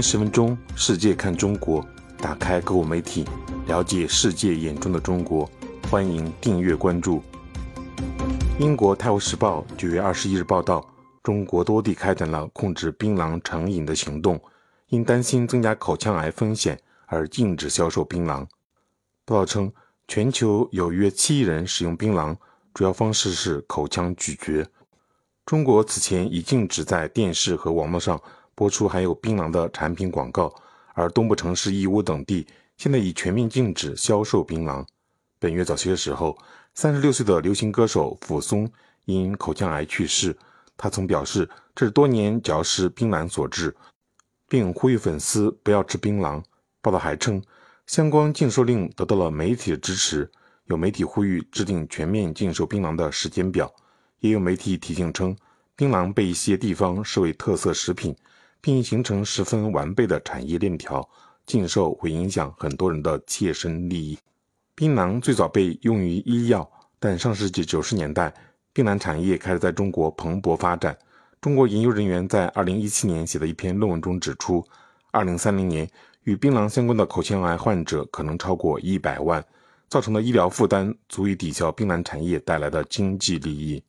十分钟，世界看中国，打开购物媒体，了解世界眼中的中国。欢迎订阅关注。英国《泰晤士报》九月二十一日报道，中国多地开展了控制槟榔成瘾的行动，因担心增加口腔癌风险而禁止销售槟榔。报道称，全球有约七亿人使用槟榔，主要方式是口腔咀嚼。中国此前已禁止在电视和网络上播出含有槟榔的产品广告，而东部城市义乌等地现在已全面禁止销售槟榔。本月早些时候，三十六岁的流行歌手傅松因口腔癌去世。他曾表示这是多年嚼食槟榔所致，并呼吁粉丝不要吃槟榔。报道还称，相关禁售令得到了媒体的支持，有媒体呼吁制定全面禁售槟榔的时间表。也有媒体提醒称，槟榔被一些地方视为特色食品，并形成十分完备的产业链条，禁售会影响很多人的切身利益。槟榔最早被用于医药，但上世纪九十年代，槟榔产业开始在中国蓬勃发展。中国研究人员在二零一七年写的一篇论文中指出，二零三零年与槟榔相关的口腔癌患者可能超过一百万，造成的医疗负担足以抵消槟榔产业带来的经济利益。